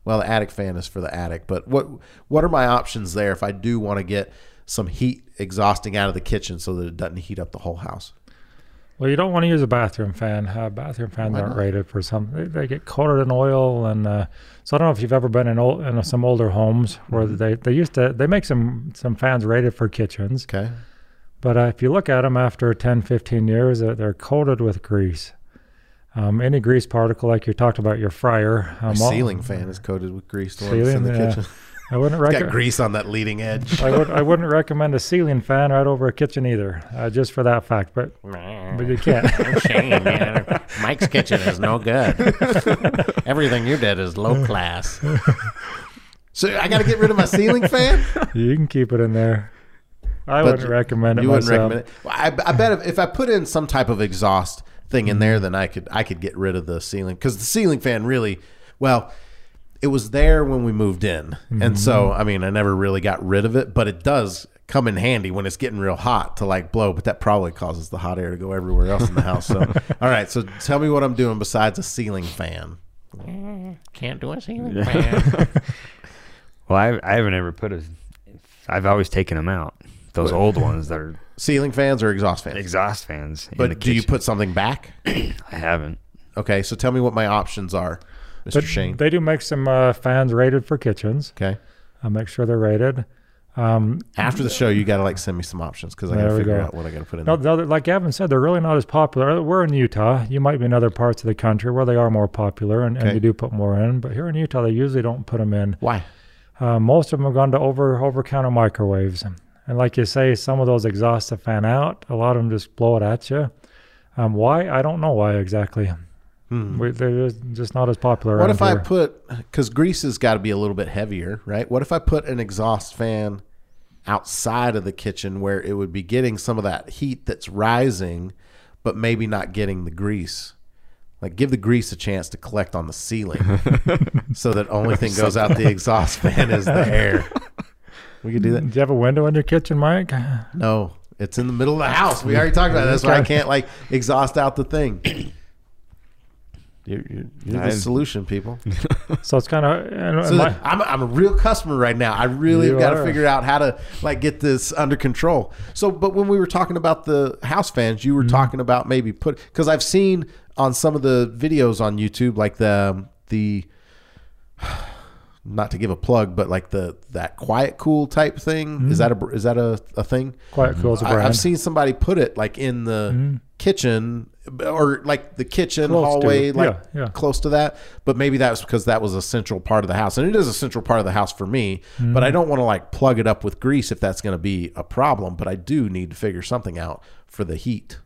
Well, the attic fan is for the attic, but what what are my options there if I do want to get some heat exhausting out of the kitchen so that it doesn't heat up the whole house? Well, you don't want to use a bathroom fan. Uh, bathroom fans Why aren't not? rated for some. They, they get coated in oil, and uh, so I don't know if you've ever been in, old, in some older homes where Mm-hmm. they, they used to they make some some fans rated for kitchens, Okay. but uh, if you look at them after 10, 15 years, they're, they're coated with grease. Um, any grease particle, like you talked about your fryer, um, all- ceiling fan is coated with grease one in the kitchen. I wouldn't It's got recommend. grease on that leading edge. I would I wouldn't recommend a ceiling fan right over a kitchen either, uh, just for that fact. But but you can't. Shame, man. Mike's kitchen is no good. Everything you did is low class. So I got to get rid of my ceiling fan. you can keep it in there. I But wouldn't recommend it You wouldn't myself. recommend it. Well, I, I bet if, if I put in some type of exhaust thing in there, then I could I could get rid of the ceiling because the ceiling fan really, well, it was there when we moved in, and so mm-hmm. I mean I never really got rid of it, but it does come in handy when it's getting real hot to like blow. But that probably causes the hot air to go everywhere else in the house. So all right, so tell me what I'm doing besides a ceiling fan. Can't do a ceiling fan. Well, I, I haven't ever put a. I've always taken them out. Those old ones that are Ceiling fans or exhaust fans? exhaust fans. But do you put something back? I haven't. Okay, so tell me what my options are, Mr. But Shane. They do make some uh, fans rated for kitchens. Okay. I'll make sure they're rated. Um, After the show, you got to like send me some options because I got to figure go. out what I got to put in. no, there. no, like Gavin said, they're really not as popular. We're in Utah. You might be in other parts of the country where they are more popular and, Okay. and you do put more in. But here in Utah, they usually don't put them in. Why? Uh, most of them have gone to over over counter microwaves, and like you say, some of those exhaust the fan out. A lot of them just blow it at you. Um, why? I don't know why exactly. We, they're just- just not as popular. Hmm. What around if I put because grease has got to be a little bit heavier, right? What if I put an exhaust fan outside of the kitchen where it would be getting some of that heat that's rising, but maybe not getting the grease? Like give the grease a chance to collect on the ceiling, so that only thing goes out the exhaust fan is the air. We could do that. Do you have a window in your kitchen, Mike? No, it's in the middle of the house. We already talked about that. That's why I can't like exhaust out the thing. You're, you're, you're the solution, people. So it's kind of. So and I'm, I'm a real customer right now. I really have got to figure out how to like get this under control. So, but when we were talking about the house fans, you were Mm-hmm. talking about maybe put because I've seen on some of the videos on YouTube, like the the not to give a plug, but like the that quiet cool type thing. Is that a is that a, a thing? Quiet Cool's a I, brand. I've seen somebody put it like in the Mm-hmm. kitchen or like the kitchen Close hallway, like yeah, yeah. close to that. But maybe that's because that was a central part of the house, and it is a central part of the house for me. Mm-hmm. But I don't want to like plug it up with grease if that's going to be a problem. But I do need to figure something out for the heat.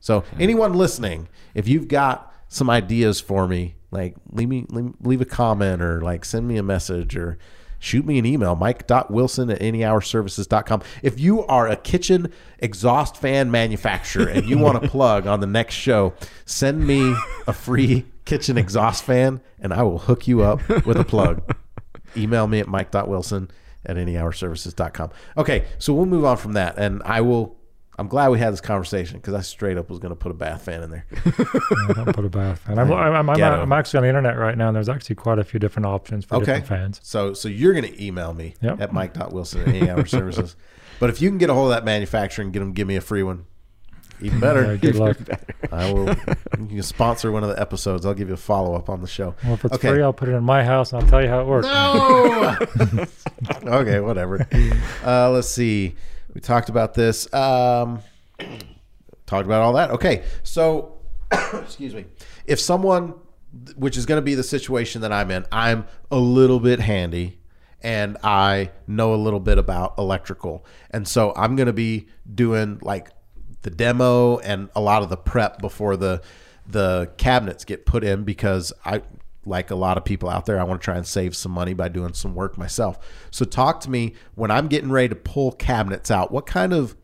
So anyone listening, if you've got some ideas for me, like leave me leave, leave a comment or like send me a message or shoot me an email, mike.wilson at anyhourservices.com. If you are a kitchen exhaust fan manufacturer and you want to plug on the next show, send me a free kitchen exhaust fan and I will hook you up with a plug. Email me at mike.wilson at anyhourservices.com. Okay, so we'll move on from that and I will I'm glad we had this conversation because I straight up was going to put a bath fan in there. Yeah, don't put a bath. And I'm, I'm, I'm. I'm actually on the internet right now, and there's actually quite a few different options for Okay. different fans. So so you're going to email me Yep. at mike.wilson at any hour services. But if you can get a hold of that manufacturer and get them give me a free one, even better. Yeah, good luck. I will you can sponsor one of the episodes. I'll give you a follow up on the show. Well, if it's Okay. free, I'll put it in my house and I'll tell you how it works. No. okay, whatever. Uh, let's see. We talked about this. Um, talked about all that. Okay, so excuse me. If someone, which is going to be the situation that I'm in, I'm a little bit handy and I know a little bit about electrical, and so I'm going to be doing like the demo and a lot of the prep before the the cabinets get put in because I like a lot of people out there I want to try and save some money by doing some work myself. So talk to me when I'm getting ready to pull cabinets out. What kind of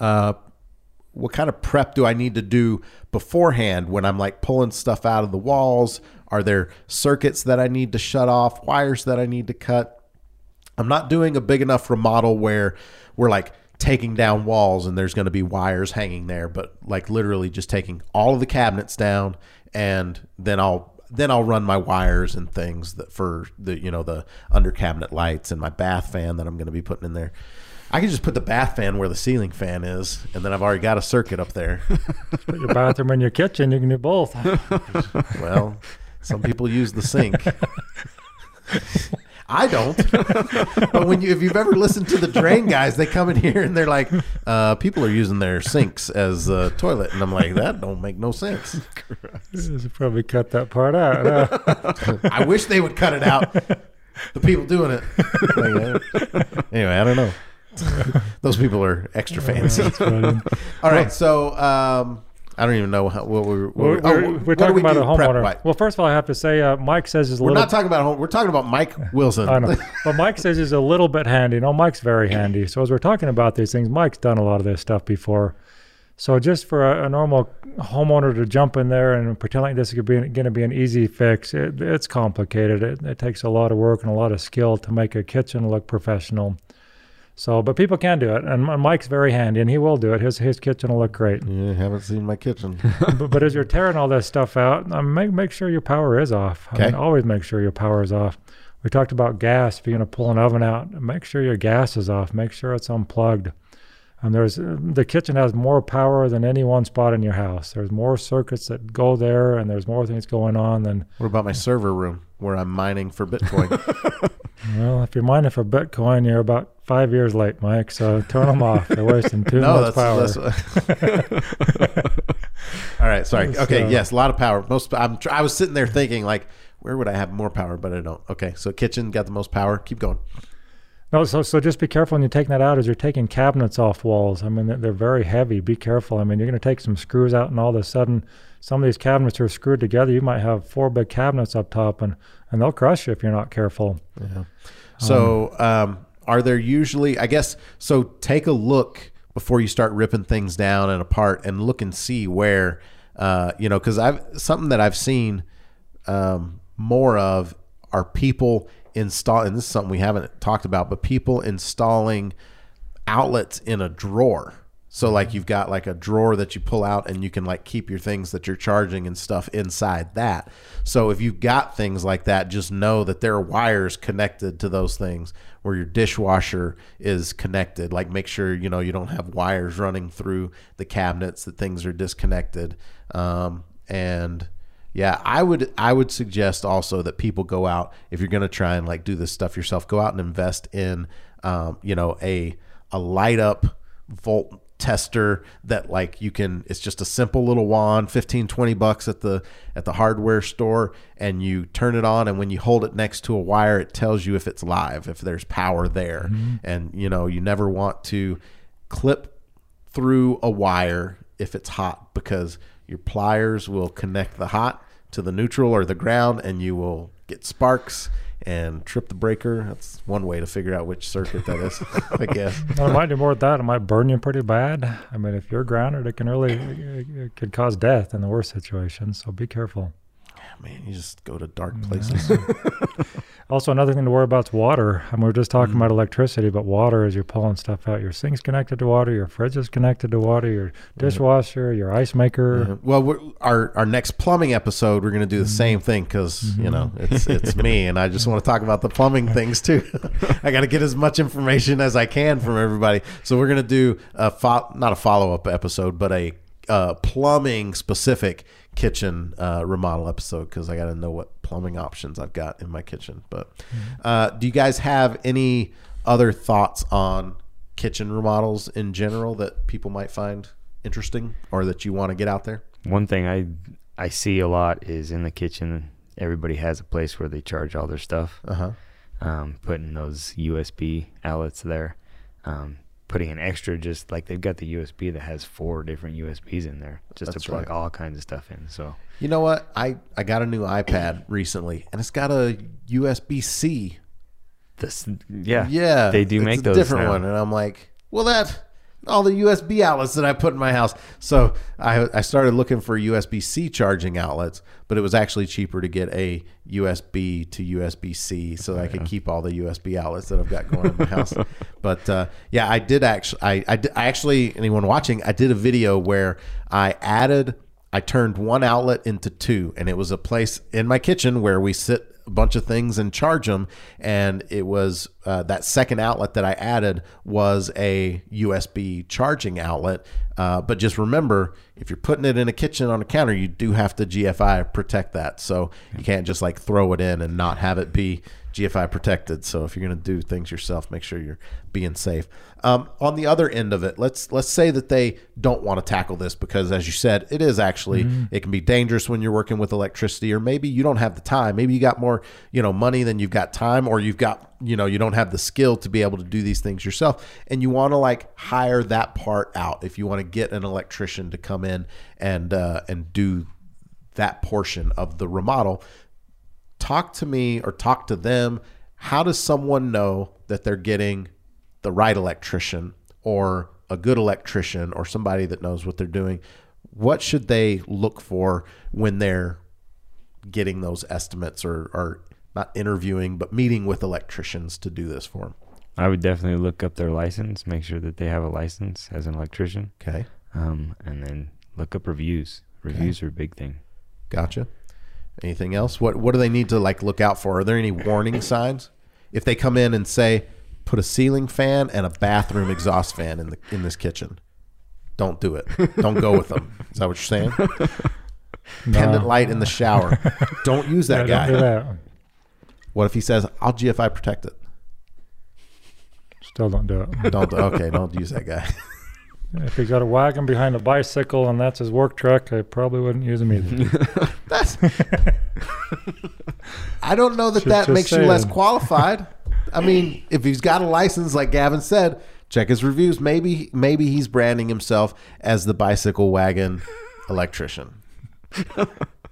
uh what kind of prep do I need to do beforehand when I'm like pulling stuff out of the walls? Are there circuits that I need to shut off, wires that I need to cut? I'm not doing a big enough remodel where we're like taking down walls and there's going to be wires hanging there, but like literally just taking all of the cabinets down and then I'll then I'll run my wires and things that for the you know the under cabinet lights and my bath fan that I'm going to be putting in there. I can just put the bath fan where the ceiling fan is, and then I've already got a circuit up there. Put your bathroom in your kitchen. You can do both. Well, some people use the sink. I don't. but when you, if you've ever listened to the drain guys, they come in here and they're like, uh, people are using their sinks as a toilet, and I'm like, that don't make no sense. Should probably cut that part out. huh? I wish they would cut it out. The people doing it. Uh, anyway, I don't know. Those people are extra fancy. All right, so um, I don't even know how, what we were. What We're, we- oh, we're, we're talking we about a homeowner. Well, first of all, I have to say, uh, Mike says is a We're little. not talking about home. We're talking about Mike Wilson. I know, but Mike says he's a little bit handy. No, Mike's very handy. So as we're talking about these things, Mike's done a lot of this stuff before. So just for a, a normal homeowner to jump in there and pretend like this is going to be an easy fix, it, it's complicated. It, it takes a lot of work and a lot of skill to make a kitchen look professional. So, but people can do it, and Mike's very handy, and he will do it. His his kitchen will look great. Yeah, haven't seen my kitchen. but, but as you're tearing all this stuff out, um, make make sure your power is off. I mean, Okay. always make sure your power is off. We talked about gas. If you're going to pull an oven out, make sure your gas is off. Make sure it's unplugged. And there's the kitchen has more power than any one spot in your house. There's more circuits that go there, and there's more things going on than What about my server room where I'm mining for Bitcoin? well. If you're mining for Bitcoin, you're about five years late, Mike. So turn them off. They're wasting too no, much power. that's, that's All right, sorry. So- Okay, yes, a lot of power. Most I'm I was sitting there thinking like where would I have more power, but I don't. Okay, so kitchen got the most power. Keep going. No, so so just be careful when you're taking that out. As you're taking cabinets off walls, I mean they're, they're very heavy. Be careful. I mean you're going to take some screws out, and all of a sudden some of these cabinets are screwed together. You might have four big cabinets up top, and and they'll crush you if you're not careful. Yeah. So, um, are there usually? I guess so. Take a look before you start ripping things down and apart, and look and see where, uh, you know, because I've something that I've seen um, more of are people install, and this is something we haven't talked about, but people installing outlets in a drawer. So like you've got like a drawer that you pull out and you can like keep your things that you're charging and stuff inside that. So if you've got things like that, just know that there are wires connected to those things where your dishwasher is connected. Like make sure you know you don't have wires running through the cabinets that things are disconnected. Um, and yeah, I would I would suggest also that people go out if you're to try and like do this stuff yourself. Go out and invest in um, you know a a light up volt tester that like you can it's just a simple little wand 15 20 bucks at the at the hardware store and you turn it on and when you hold it next to a wire it tells you if it's live if there's power there. Mm-hmm. And you know you never want to clip through a wire if it's hot because your pliers will connect the hot to the neutral or the ground and you will get sparks and trip the breaker. That's one way to figure out which circuit that is, I guess. I might do more than that. It might burn you pretty bad. I mean, if you're grounded, it can really it, it could cause death in the worst situation. So be careful. Man, you just go to dark places. Also, another thing to worry about is water. I mean, we are just talking Mhm. about electricity, but water as you're pulling stuff out. Your sink's connected to water. Your fridge is connected to water. Your mm-hmm. dishwasher, your ice maker. Yeah. Well, we're, our our next plumbing episode, we're going to do the mm-hmm. same thing because you know it's it's me, and I just want to talk about the plumbing things too. I got to get as much information as I can from everybody. So we're going to do a fo- not a follow up episode, but a uh, plumbing specific kitchen uh, remodel episode because I got to know what plumbing options I've got in my kitchen. But uh, do you guys have any other thoughts on kitchen remodels in general that people might find interesting or that you want to get out there? One thing I I see a lot is in the kitchen. Everybody has a place where they charge all their stuff. Uh huh. Um, putting those USB outlets there, um, putting an extra just like they've got the USB that has four different USBs in there, just That's to plug right. all kinds of stuff in. So You know what? I I got a new iPad recently, and it's got a USB C. this, yeah, Yeah, they do it's make a those different now. one, and I'm like, well, that all the USB outlets that I put in my house. So I I started looking for USB C charging outlets, but it was actually cheaper to get a USB to USB C so that I could keep all the USB outlets that I've got going in my house. But uh, yeah, I did actually. I I, I actually anyone watching, I did a video where I added. I turned one outlet into two, and it was a place in my kitchen where we sit a bunch of things and charge them. And it was uh, that second outlet that I added was a USB charging outlet. Uh, but just remember, if you're putting it in a kitchen on a counter, you do have to GFI protect that. So you can't just like throw it in and not have it be GFI protected. So if you're going to do things yourself, make sure you're being safe. Um, on the other end of it, let's let's say that they don't want to tackle this because, as you said, it is actually it can be dangerous when you're working with electricity, or maybe you don't have the time. Maybe you got more you know money than you've got time, or you've got you know you don't have the skill to be able to do these things yourself, and you want to like hire that part out. If you want to get an electrician to come in and uh, and do that portion of the remodel talk to me or talk to them. How does someone know that they're getting the right electrician or a good electrician or somebody that knows what they're doing? What should they look for when they're getting those estimates or, or not interviewing, but meeting with electricians to do this for them? I would definitely look up their license, make sure that they have a license as an electrician, Okay. um, and then look up reviews. Reviews are a big thing. Gotcha. Anything else? What What do they need to like look out for? Are there any warning signs if they come in and say, "Put a ceiling fan and a bathroom exhaust fan in the in this kitchen"? Don't do it. Don't go with them. Is that what you're saying? Pendant light in the shower. Don't use that Yeah, guy. Do that. What if he says, "I'll GFI protect it"? Still don't do it. Don't. Okay, don't use that guy. If he's got a wagon behind a bicycle and that's his work truck, I probably wouldn't use him either. That's. I don't know that Just- that just makes you less saying. qualified. I mean, if he's got a license, like Gavin said, check his reviews. Maybe, maybe he's branding himself as the bicycle wagon electrician,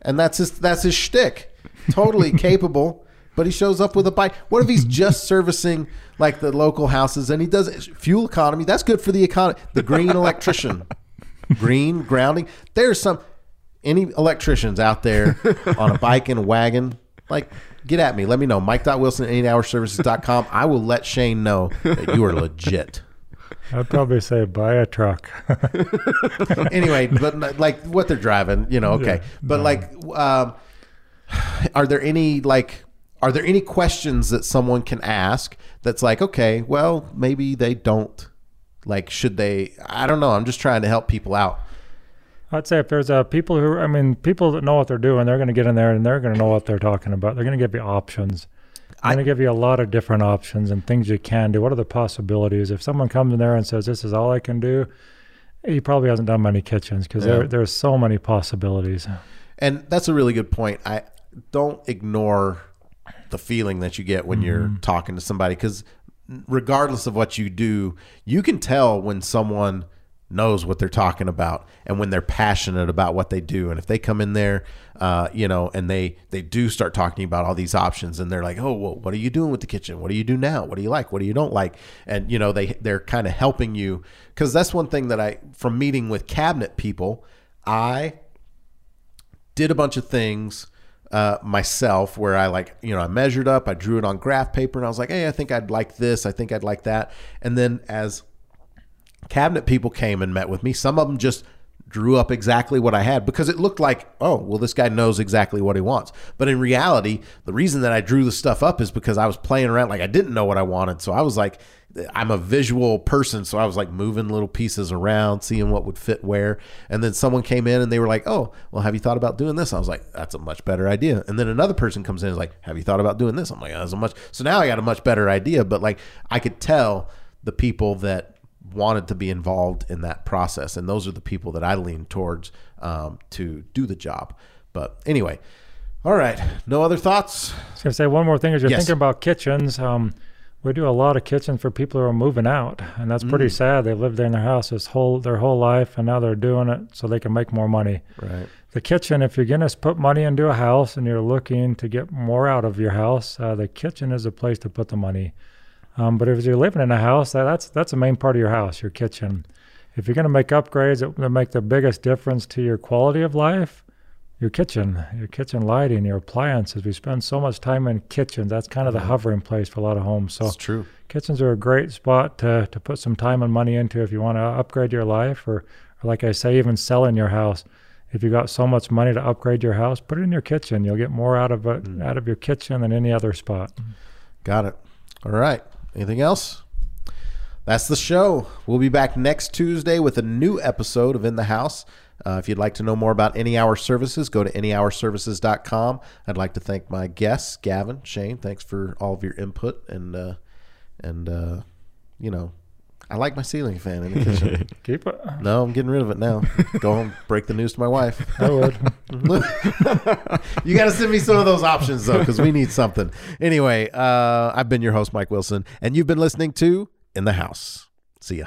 and that's his that's his shtick. Totally capable, but he shows up with a bike. What if he's just servicing like the local houses and he does fuel economy? That's good for the economy. The green electrician, green grounding. There's some any electricians out there on a bike and a wagon, like get at me. Let me know. Mike.wilson at anyhourservices.com. I will let Shane know that you are legit. I'd probably say buy a truck. Anyway, but like what they're driving, you know, okay. Yeah, but no. like, um, are there any like, are there any questions that someone can ask that's like, okay, well, maybe they don't. Like, should they? I don't know. I'm just trying to help people out. I'd say if there's uh, people who, I mean, people that know what they're doing, they're going to get in there and they're going to know what they're talking about. They're going to give you options. I'm going to give you a lot of different options and things you can do. What are the possibilities? If someone comes in there and says, this is all I can do, he probably hasn't done many kitchens because Yeah. there there's so many possibilities. And that's a really good point. I don't ignore the feeling that you get when you're talking to somebody because regardless of what you do, you can tell when someone knows what they're talking about and when they're passionate about what they do. And if they come in there, uh, you know, and they they do start talking about all these options, and they're like, "Oh, well, what are you doing with the kitchen? What do you do now? What do you like? What do you don't like?" And you know, they they're kind of helping you because that's one thing that I from meeting with cabinet people, I did a bunch of things uh, myself where I like, you know, I measured up, I drew it on graph paper, and I was like, hey, I think I'd like this, I think I'd like that. And then as cabinet people came and met with me, some of them just drew up exactly what I had because it looked like, oh, well, this guy knows exactly what he wants. But in reality, the reason that I drew the stuff up is because I was playing around like I didn't know what I wanted. So I was like, I'm a visual person. So I was like moving little pieces around, seeing what would fit where. And then someone came in and they were like, oh, well, have you thought about doing this? I was like, that's a much better idea. And then another person comes in and is like, have you thought about doing this? I'm like, that's a much. So now I got a much better idea. But like, I could tell the people that wanted to be involved in that process and those are the people that i lean towards um, to do the job but anyway all right no other thoughts I was gonna say one more thing as you're Yes. thinking about kitchens. Um, we do a lot of kitchens for people who are moving out, and that's pretty Mm. sad. They lived there in their house this whole their whole life, and now they're doing it so they can make more money. right The kitchen, if you're gonna put money into a house and you're looking to get more out of your house, uh, the kitchen is a place to put the money. Um, but if you're living in a house, that, that's that's the main part of your house, your kitchen. If you're gonna make upgrades that, that make the biggest difference to your quality of life, your kitchen, your kitchen lighting, your appliances. We spend so much time in kitchens. That's kind of the hovering place for a lot of homes. So it's true kitchens are a great spot to, to put some time and money into if you want to upgrade your life or, or like I say, even selling your house. If you got so much money to upgrade your house, put it in your kitchen. You'll get more out of it out of your kitchen than any other spot. got it all right anything else? That's the show. We'll be back next tuesday with a new episode of in the house. Uh, if you'd like to know more about any hour services go to anyhourservices.com i'd like to thank my guests gavin shane thanks for all of your input and uh, and uh, you know i like my ceiling fan in the kitchen Keep it. No, I'm getting rid of it now. Go home, break the news to my wife. I would. you got to send me some of those options though, because we need something. Anyway, uh, I've been your host, Mike Wilson, and you've been listening to In the House. See ya.